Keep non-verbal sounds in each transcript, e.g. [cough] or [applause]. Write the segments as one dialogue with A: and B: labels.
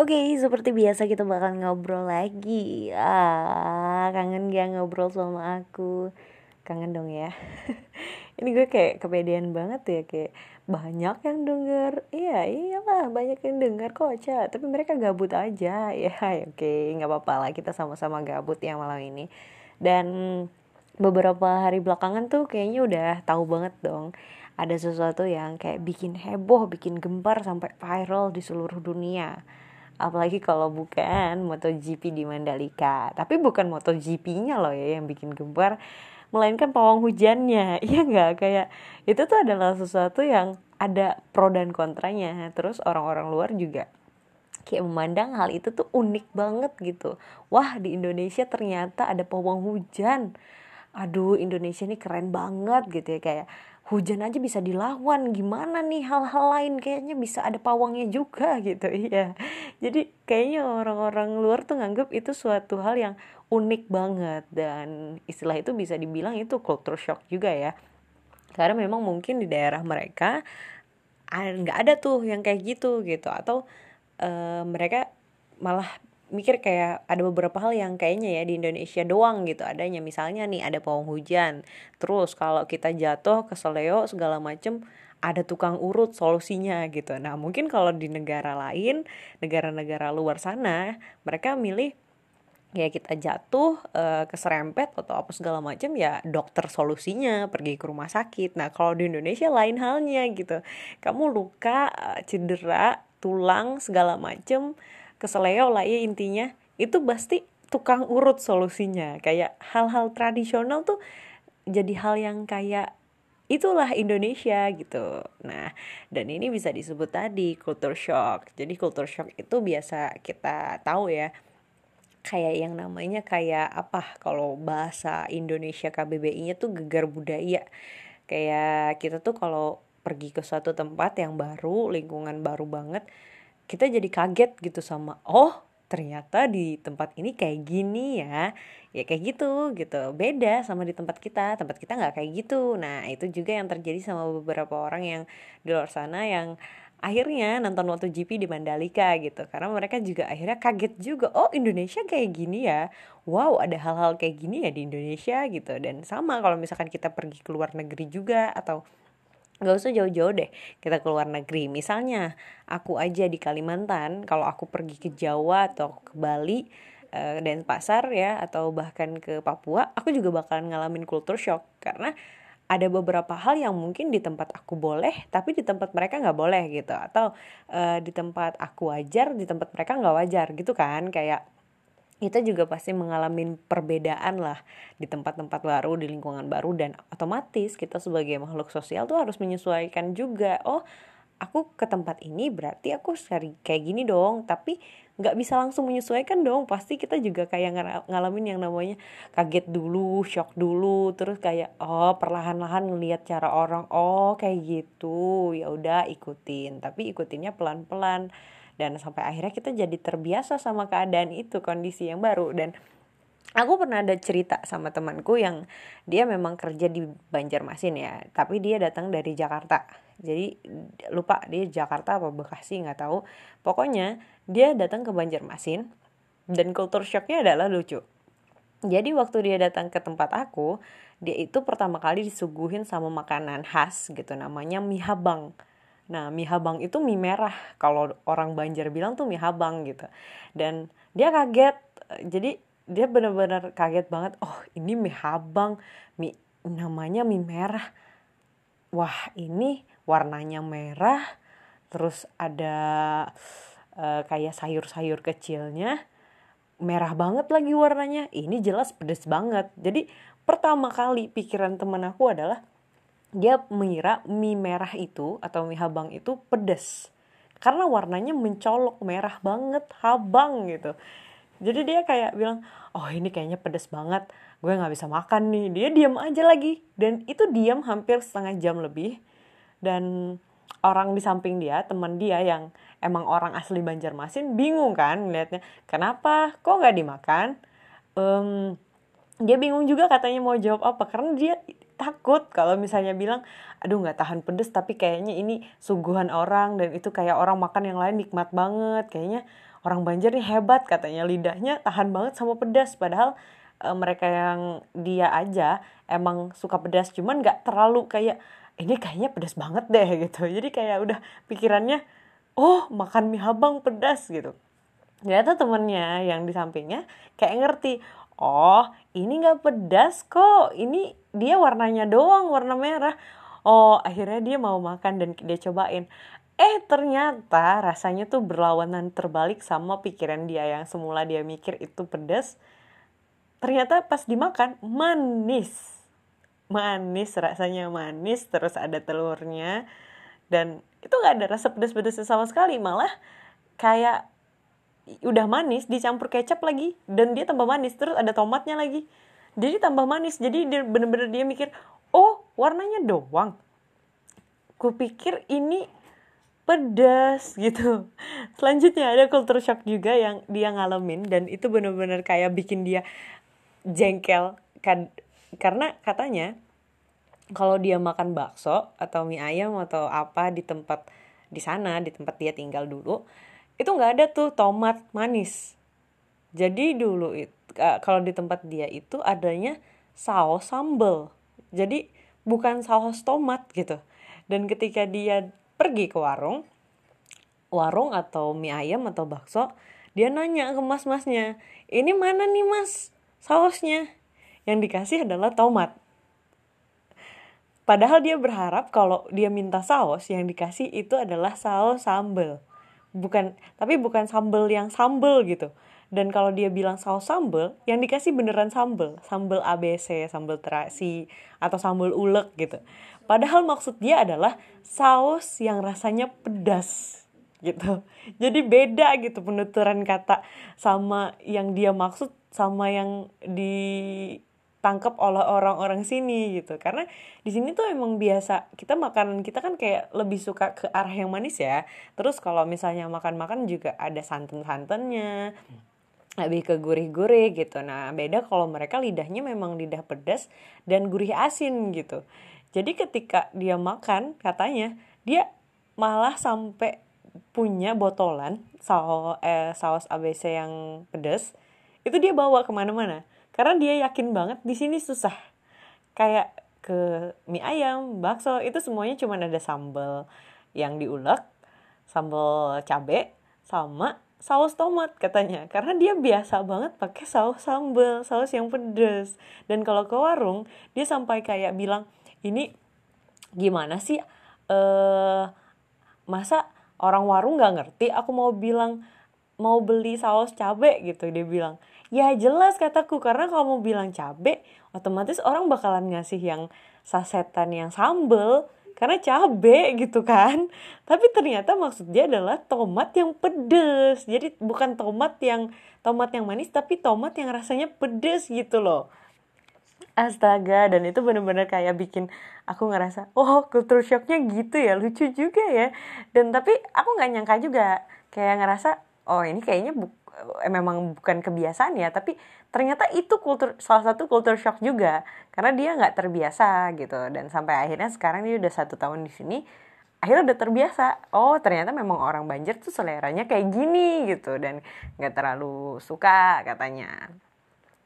A: Oke, okay, seperti biasa kita bakal ngobrol lagi. Ah, kangen gak ngobrol sama aku? Kangen dong ya. [laughs] Ini gue kayak kepedean banget ya kayak banyak yang denger. Iya, iyalah banyak yang denger kok, Ca. Tapi mereka gabut aja. [laughs] Ya, oke, okay, nggak apa-apa lah kita sama-sama gabut ya malam ini. Dan beberapa hari belakangan tuh kayaknya udah tahu banget dong ada sesuatu yang kayak bikin heboh, bikin gempar sampai viral di seluruh dunia. Apalagi kalau bukan MotoGP di Mandalika. Tapi bukan MotoGP-nya loh ya yang bikin gempar melainkan pawang hujannya. [laughs] Iya nggak? Kayak itu tuh adalah sesuatu yang ada pro dan kontranya. Terus orang-orang luar juga kayak memandang hal itu tuh unik banget gitu. Wah di Indonesia ternyata ada pawang hujan aduh Indonesia ini keren banget gitu ya kayak hujan aja bisa dilawan gimana nih hal-hal lain? Kayaknya bisa ada pawangnya juga [laughs] gitu iya. Jadi kayaknya orang-orang luar tuh nganggep itu suatu hal yang unik banget dan istilah itu bisa dibilang itu culture shock juga ya. Karena memang mungkin di daerah mereka nggak ada tuh yang kayak gitu gitu. Atau uh, mereka malah mikir kayak ada beberapa hal yang kayaknya ya di Indonesia doang gitu. Adanya misalnya nih ada pawang hujan. Terus kalau kita jatuh ke seleo segala macem ada tukang urut solusinya gitu. Nah mungkin kalau di negara lain negara-negara luar sana mereka milih ya kita jatuh uh, keserempet atau apa segala macam ya dokter solusinya pergi ke rumah sakit. Nah kalau di Indonesia lain halnya gitu. Kamu luka eh, cedera tulang segala macem keseleo lah ya intinya itu pasti tukang urut solusinya. Kayak hal-hal tradisional tuh jadi hal yang kayak itulah Indonesia gitu. Nah dan ini bisa disebut tadi culture shock. Jadi culture shock itu biasa kita tahu ya kayak yang namanya kayak apa kalau bahasa Indonesia KBBI-nya tuh gegar budaya. Kayak kita tuh kalau pergi ke suatu tempat yang baru lingkungan baru banget kita jadi kaget gitu sama oh ternyata di tempat ini kayak gini ya. Ya kayak gitu gitu. Beda sama di tempat kita. Tempat kita nggak kayak gitu. Nah itu juga yang terjadi sama beberapa orang yang di luar sana yang akhirnya nonton waktu GP di Mandalika gitu. Karena mereka juga akhirnya kaget juga oh Indonesia kayak gini ya? Wow ada hal-hal kayak gini ya di Indonesia? gitu. Dan sama kalau misalkan kita pergi ke luar negeri juga atau nggak usah jauh-jauh deh kita ke luar negeri. Misalnya aku aja di Kalimantan kalau aku pergi ke Jawa atau ke Bali uh, dan pasar ya atau bahkan ke Papua aku juga bakalan ngalamin culture shock. Karena ada beberapa hal yang mungkin di tempat aku boleh tapi di tempat mereka nggak boleh gitu. Atau uh, di tempat aku wajar di tempat mereka nggak wajar gitu kan. Kayak kita juga pasti mengalami perbedaan lah di tempat-tempat baru, di lingkungan baru dan otomatis kita sebagai makhluk sosial tuh harus menyesuaikan juga. Oh, aku ke tempat ini berarti aku seri kayak gini dong, tapi nggak bisa langsung menyesuaikan dong. Pasti kita juga kayak ngalamin yang namanya kaget dulu, shock dulu, terus kayak oh perlahan-lahan ngelihat cara orang, oh kayak gitu, ya udah ikutin, tapi ikutinnya pelan-pelan dan sampai akhirnya kita jadi terbiasa sama keadaan itu kondisi yang baru. Dan aku pernah ada cerita sama temanku yang dia memang kerja di Banjarmasin ya tapi dia datang dari Jakarta. Jadi lupa dia Jakarta apa Bekasi nggak tahu. Pokoknya dia datang ke Banjarmasin dan kultur shocknya adalah lucu. Jadi waktu dia datang ke tempat aku dia itu pertama kali disuguhin sama makanan khas gitu namanya mie habang Nah, mie habang itu mie merah. Kalau orang Banjar bilang tuh mie habang gitu. Dan dia kaget. Jadi dia benar-benar kaget banget. Oh, ini mie habang. Mie namanya mie merah. Wah, ini warnanya merah. Terus ada uh, kayak sayur-sayur kecilnya. Merah banget lagi warnanya. Ini jelas pedes banget. Jadi pertama kali pikiran temen aku adalah dia mengira mie merah itu atau mie habang itu pedas karena warnanya mencolok merah banget habang gitu. Jadi dia kayak bilang oh ini kayaknya pedas banget. Gue nggak bisa makan nih. Dia diam aja lagi. Dan itu diam hampir setengah jam lebih. Dan orang di samping dia teman dia yang emang orang asli Banjarmasin bingung kan liatnya kenapa? Kok nggak dimakan? Um, dia bingung juga katanya mau jawab apa. Karena dia takut kalau misalnya bilang aduh nggak tahan pedes tapi kayaknya ini suguhan orang dan itu kayak orang makan yang lain nikmat banget. Kayaknya orang Banjar nih hebat katanya. Lidahnya tahan banget sama pedas padahal e, mereka yang dia aja emang suka pedas cuman nggak terlalu kayak ini kayaknya pedas banget deh [laughs] gitu. Jadi kayak udah pikirannya oh makan mie habang pedas gitu. Ternyata temennya yang di sampingnya kayak ngerti oh ini nggak pedas kok. Ini dia warnanya doang warna merah. Oh akhirnya dia mau makan dan dia cobain. Eh ternyata rasanya tuh berlawanan terbalik sama pikiran dia yang semula dia mikir itu pedas. Ternyata pas dimakan manis. Manis rasanya manis terus ada telurnya. Dan itu nggak ada rasa pedas-pedas sama sekali. Malah kayak udah manis dicampur kecap lagi dan dia tambah manis terus ada tomatnya lagi. Jadi tambah manis jadi dia bener-bener dia mikir oh warnanya doang. Kupikir ini pedas gitu. [laughs] Selanjutnya ada culture shock juga yang dia ngalamin dan itu bener-bener kayak bikin dia jengkel. Kan karena katanya kalau dia makan bakso atau mie ayam atau apa di tempat di sana di tempat dia tinggal dulu itu nggak ada tuh tomat manis. Jadi dulu itu kalau di tempat dia itu adanya saus sambal jadi bukan saus tomat gitu. Dan ketika dia pergi ke warung warung atau mie ayam atau bakso dia nanya ke mas-masnya ini mana nih mas sausnya? Yang dikasih adalah tomat. Padahal dia berharap kalau dia minta saus yang dikasih itu adalah saus sambal bukan tapi bukan sambel yang sambel gitu. Dan kalau dia bilang saus sambel yang dikasih beneran sambel. Sambel ABC sambel terasi atau sambel ulek gitu. Padahal maksud dia adalah saus yang rasanya pedas gitu. [laughs] Jadi beda gitu penuturan kata sama yang dia maksud sama yang di tangkap oleh orang-orang sini gitu. Karena di sini tuh emang biasa kita makanan kita kan kayak lebih suka ke arah yang manis ya. Terus kalau misalnya makan-makan juga ada santan-santannya lebih ke gurih-gurih gitu. Nah beda kalau mereka lidahnya memang lidah pedas dan gurih asin gitu. Jadi ketika dia makan katanya dia malah sampai punya botolan saus eh, saus ABC yang pedas itu dia bawa ke mana-mana karena dia yakin banget di sini susah. Kayak ke mie ayam bakso itu semuanya cuma ada sambal yang diulek sambal cabe sama saus tomat katanya. Karena dia biasa banget pakai saus sambal saus yang pedes. Dan kalau ke warung dia sampai kayak bilang ini gimana sih eh masa orang warung nggak ngerti? Aku mau bilang mau beli saus cabe gitu dia bilang ya jelas kataku. Karena kalau mau bilang cabe otomatis orang bakalan ngasih yang sasetan yang sambel. Karena cabe gitu kan. Tapi ternyata maksud dia adalah tomat yang pedes. Jadi bukan tomat yang tomat yang manis tapi tomat yang rasanya pedes gitu loh. Astaga dan itu bener-bener kayak bikin aku ngerasa oh culture shocknya gitu ya lucu juga ya. Dan tapi aku nggak nyangka juga kayak ngerasa oh ini kayaknya bu eh, memang bukan kebiasaan ya tapi ternyata itu kultur salah satu culture shock juga. Karena dia nggak terbiasa gitu. Dan sampai akhirnya sekarang dia udah satu tahun di sini akhirnya udah terbiasa. Oh ternyata memang orang Banjar tuh seleranya kayak gini gitu. Dan nggak terlalu suka katanya.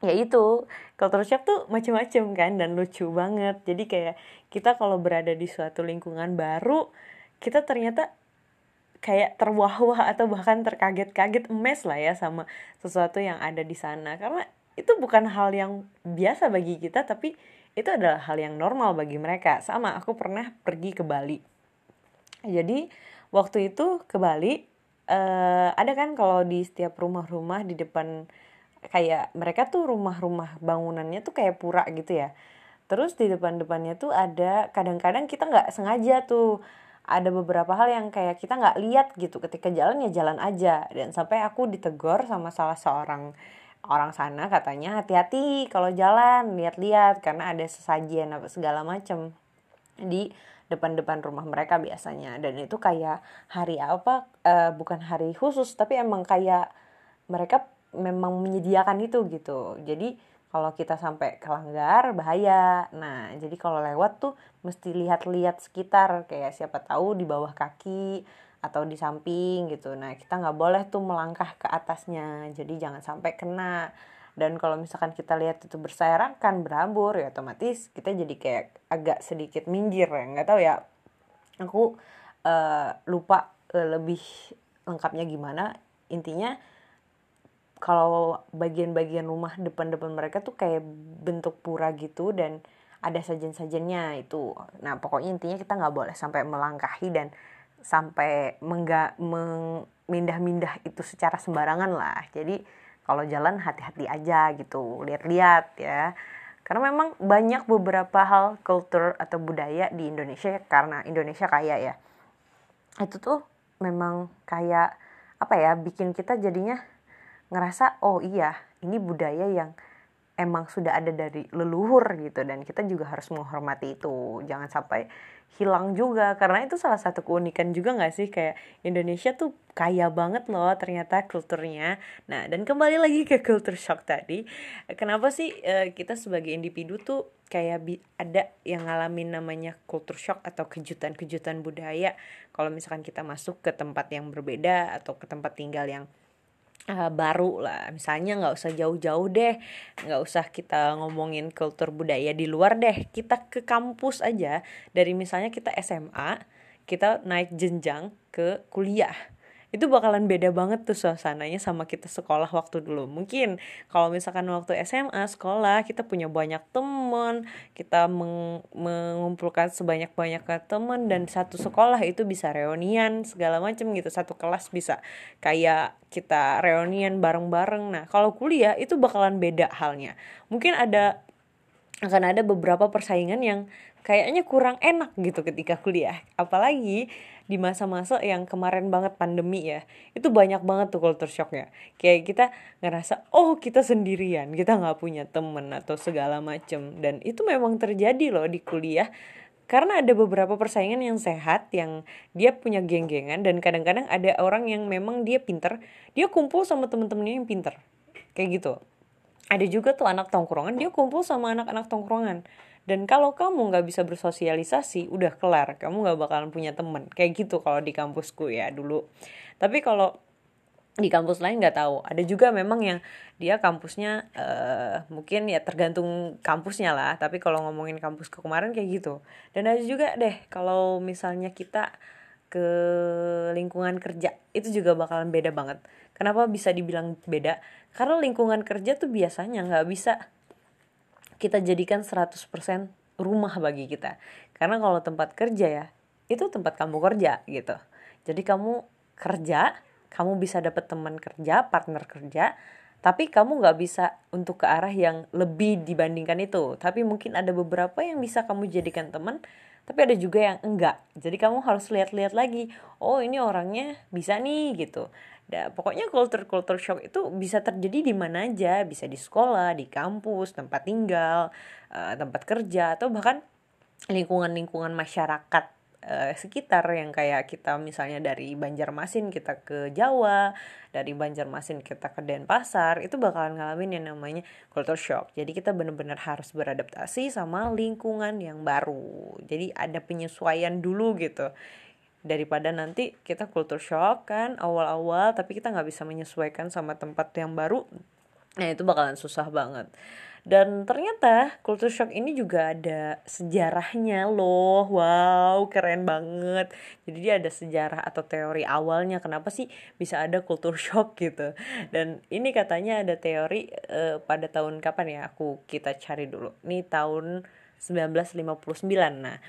A: Ya itu culture shock tuh macem-macem kan dan lucu banget. Jadi kayak kita kalau berada di suatu lingkungan baru kita ternyata kayak terwah-wah atau bahkan terkaget-kaget emes lah ya sama sesuatu yang ada di sana. Karena itu bukan hal yang biasa bagi kita tapi itu adalah hal yang normal bagi mereka. Sama aku pernah pergi ke Bali. Jadi waktu itu ke Bali uh, ada kan kalau di setiap rumah-rumah di depan kayak mereka tuh rumah-rumah bangunannya tuh kayak pura gitu ya. Terus di depan-depannya tuh ada kadang-kadang kita nggak sengaja tuh ada beberapa hal yang kayak kita nggak lihat gitu. Ketika jalan ya jalan aja. Dan sampai aku ditegur sama salah seorang orang sana katanya hati-hati kalau jalan lihat-lihat karena ada sesajian apa segala macam di depan-depan rumah mereka biasanya. Dan itu kayak hari apa uh, bukan hari khusus tapi emang kayak mereka memang menyediakan itu gitu. Jadi kalau kita sampai kelanggar bahaya. Nah jadi kalau lewat tuh mesti lihat-lihat sekitar. Kayak siapa tahu di bawah kaki atau di samping gitu. Nah kita nggak boleh tuh melangkah ke atasnya. Jadi jangan sampai kena. Dan kalau misalkan kita lihat itu berserakan berambur ya otomatis kita jadi kayak agak sedikit minggir. Ya nggak tahu ya aku uh, lupa uh, lebih lengkapnya gimana. Intinya kalau bagian-bagian rumah depan-depan mereka tuh kayak bentuk pura gitu dan ada sajen-sajennya itu. Nah pokoknya intinya kita nggak boleh sampai melangkahi dan sampai mengga memindah-mindah itu secara sembarangan lah. Jadi kalau jalan hati-hati aja gitu lihat-lihat ya. Karena memang banyak beberapa hal kultur atau budaya di Indonesia karena Indonesia kaya ya. Itu tuh memang kayak apa ya bikin kita jadinya ngerasa oh iya ini budaya yang emang sudah ada dari leluhur gitu. Dan kita juga harus menghormati itu. Jangan sampai hilang juga. Karena itu salah satu keunikan juga nggak sih? Kayak Indonesia tuh kaya banget loh ternyata kulturnya. Nah dan kembali lagi ke culture shock tadi. Kenapa sih uh, kita sebagai individu tuh kayak ada yang ngalamin namanya culture shock atau kejutan-kejutan budaya? Kalau misalkan kita masuk ke tempat yang berbeda atau ke tempat tinggal yang uh, baru lah. Misalnya nggak usah jauh-jauh deh. Nggak usah kita ngomongin kultur budaya di luar deh. Kita ke kampus aja. Dari misalnya kita SMA kita naik jenjang ke kuliah itu bakalan beda banget tuh suasananya sama kita sekolah waktu dulu. Mungkin kalau misalkan waktu SMA sekolah kita punya banyak temen kita meng mengumpulkan sebanyak banyaknya temen dan satu sekolah itu bisa reunian segala macam gitu. Satu kelas bisa kayak kita reunian bareng-bareng. Nah kalau kuliah itu bakalan beda halnya. Mungkin ada akan ada beberapa persaingan yang kayaknya kurang enak gitu ketika kuliah. Apalagi di masa-masa yang kemarin banget pandemi ya. Itu banyak banget tuh culture shocknya. Kayak kita ngerasa oh kita sendirian kita nggak punya temen atau segala macem. Dan itu memang terjadi loh di kuliah. Karena ada beberapa persaingan yang sehat yang dia punya geng-gengan dan kadang-kadang ada orang yang memang dia pinter dia kumpul sama temen-temennya yang pinter. Kayak gitu. Ada juga tuh anak tongkrongan dia kumpul sama anak-anak tongkrongan dan kalau kamu nggak bisa bersosialisasi udah kelar. Kamu nggak bakalan punya temen. Kayak gitu kalau di kampusku ya dulu. Tapi kalau di kampus lain nggak tahu. Ada juga memang yang dia kampusnya uh, mungkin ya tergantung kampusnya lah. Tapi kalau ngomongin kampus ke kemarin kayak gitu. Dan ada juga deh kalau misalnya kita ke lingkungan kerja itu juga bakalan beda banget. Kenapa bisa dibilang beda? Karena lingkungan kerja tuh biasanya nggak bisa kita jadikan 100% rumah bagi kita. Karena kalau tempat kerja ya, itu tempat kamu kerja gitu. Jadi kamu kerja, kamu bisa dapat teman kerja, partner kerja, tapi kamu nggak bisa untuk ke arah yang lebih dibandingkan itu. Tapi mungkin ada beberapa yang bisa kamu jadikan teman, tapi ada juga yang enggak. Jadi kamu harus lihat-lihat lagi, oh ini orangnya bisa nih gitu. Da, pokoknya culture culture shock itu bisa terjadi di mana aja, bisa di sekolah, di kampus, tempat tinggal, uh, tempat kerja atau bahkan lingkungan-lingkungan masyarakat uh, sekitar yang kayak kita misalnya dari Banjarmasin kita ke Jawa, dari Banjarmasin kita ke Denpasar, itu bakalan ngalamin yang namanya culture shock. Jadi kita benar-benar harus beradaptasi sama lingkungan yang baru. Jadi ada penyesuaian dulu gitu daripada nanti kita culture shock kan awal-awal tapi kita nggak bisa menyesuaikan sama tempat yang baru nah itu bakalan susah banget. Dan ternyata culture shock ini juga ada sejarahnya loh. Wow keren banget. Jadi dia ada sejarah atau teori awalnya kenapa sih bisa ada culture shock gitu. Dan ini katanya ada teori uh, pada tahun kapan ya? Aku kita cari dulu. Ini tahun 1959 nah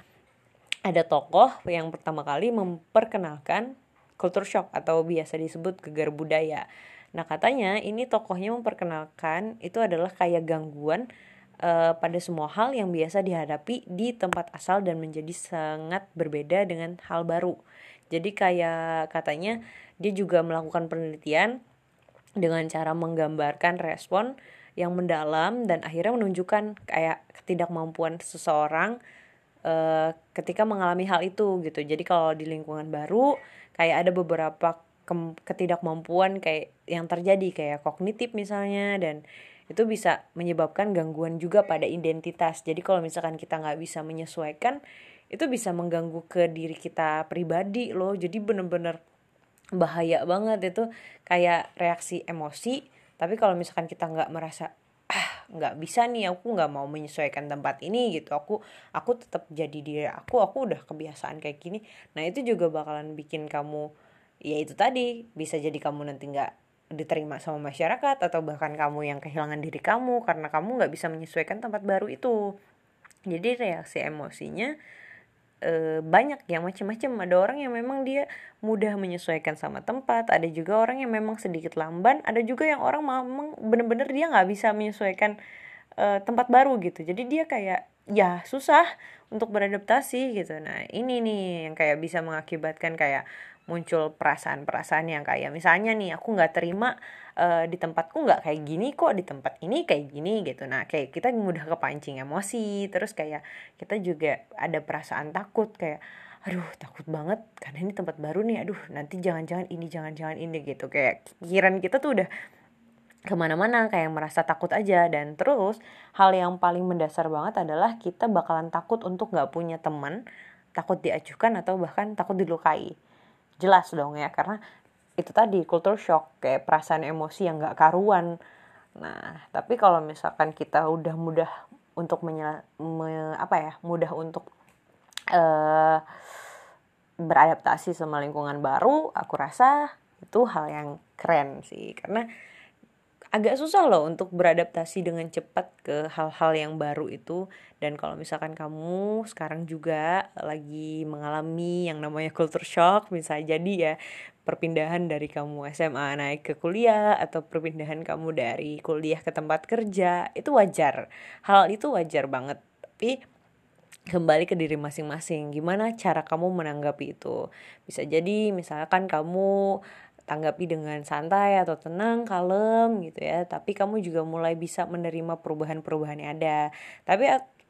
A: ada tokoh yang pertama kali memperkenalkan culture shock atau biasa disebut gegar budaya. Nah katanya ini tokohnya memperkenalkan itu adalah kayak gangguan uh, pada semua hal yang biasa dihadapi di tempat asal dan menjadi sangat berbeda dengan hal baru. Jadi kayak katanya dia juga melakukan penelitian dengan cara menggambarkan respon yang mendalam dan akhirnya menunjukkan kayak ketidakmampuan seseorang uh, ketika mengalami hal itu gitu. Jadi kalau di lingkungan baru kayak ada beberapa ketidakmampuan kayak yang terjadi kayak kognitif misalnya dan itu bisa menyebabkan gangguan juga pada identitas. Jadi kalau misalkan kita nggak bisa menyesuaikan itu bisa mengganggu ke diri kita pribadi loh. Jadi bener-bener bahaya banget itu kayak reaksi emosi. Tapi kalau misalkan kita nggak merasa nggak bisa nih aku nggak mau menyesuaikan tempat ini gitu. Aku aku tetap jadi diri aku aku udah kebiasaan kayak gini. Nah itu juga bakalan bikin kamu ya itu tadi bisa jadi kamu nanti nggak diterima sama masyarakat atau bahkan kamu yang kehilangan diri kamu karena kamu nggak bisa menyesuaikan tempat baru itu. Jadi reaksi emosinya e, banyak yang macam-macam. Ada orang yang memang dia mudah menyesuaikan sama tempat ada juga orang yang memang sedikit lamban ada juga yang orang memang bener-bener dia nggak bisa menyesuaikan e, tempat baru gitu. Jadi dia kayak ya susah untuk beradaptasi gitu. Nah ini nih yang kayak bisa mengakibatkan kayak muncul perasaan-perasaan yang kayak misalnya nih aku nggak terima uh, di tempatku nggak kayak gini kok di tempat ini kayak gini gitu. Nah kayak kita mudah kepancing emosi terus kayak kita juga ada perasaan takut kayak aduh takut banget karena ini tempat baru nih aduh nanti jangan-jangan ini jangan-jangan ini gitu. Kayak pikiran kita tuh udah ke mana-mana kayak merasa takut aja. Dan terus hal yang paling mendasar banget adalah kita bakalan takut untuk nggak punya teman takut diajukan atau bahkan takut dilukai. Jelas dong ya karena itu tadi culture shock kayak perasaan emosi yang gak karuan. Nah tapi kalau misalkan kita udah mudah untuk menyel, me, apa ya mudah untuk uh, beradaptasi sama lingkungan baru aku rasa itu hal yang keren sih. Karena agak susah loh untuk beradaptasi dengan cepat ke hal-hal yang baru itu. Dan kalau misalkan kamu sekarang juga lagi mengalami yang namanya culture shock misalnya jadi ya perpindahan dari kamu SMA naik ke kuliah atau perpindahan kamu dari kuliah ke tempat kerja itu wajar. Hal itu wajar banget. Tapi kembali ke diri masing-masing gimana cara kamu menanggapi itu? Bisa jadi misalkan kamu tanggapi dengan santai atau tenang, kalem gitu ya. Tapi kamu juga mulai bisa menerima perubahan-perubahan yang ada. Tapi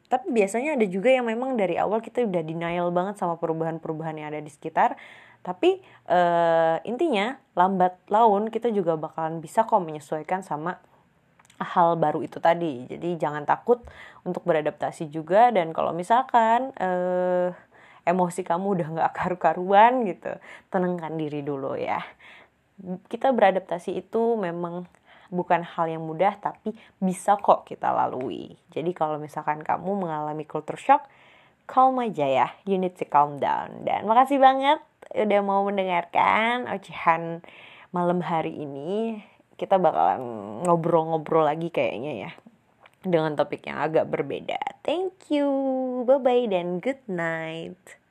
A: tapi biasanya ada juga yang memang dari awal kita udah denial banget sama perubahan-perubahan yang ada di sekitar. Tapi uh, intinya lambat laun kita juga bakalan bisa kok menyesuaikan sama hal baru itu tadi. Jadi jangan takut untuk beradaptasi juga dan kalau misalkan uh, emosi kamu udah nggak [laughs] karu-karuan gitu, tenangkan diri dulu ya kita beradaptasi itu memang bukan hal yang mudah tapi bisa kok kita lalui. Jadi kalau misalkan kamu mengalami culture shock, calm aja ya. You need to calm down. Dan makasih banget udah mau mendengarkan ocehan malam hari ini. Kita bakalan ngobrol-ngobrol lagi kayaknya ya. Dengan topik yang agak berbeda. Thank you. Bye-bye dan good night.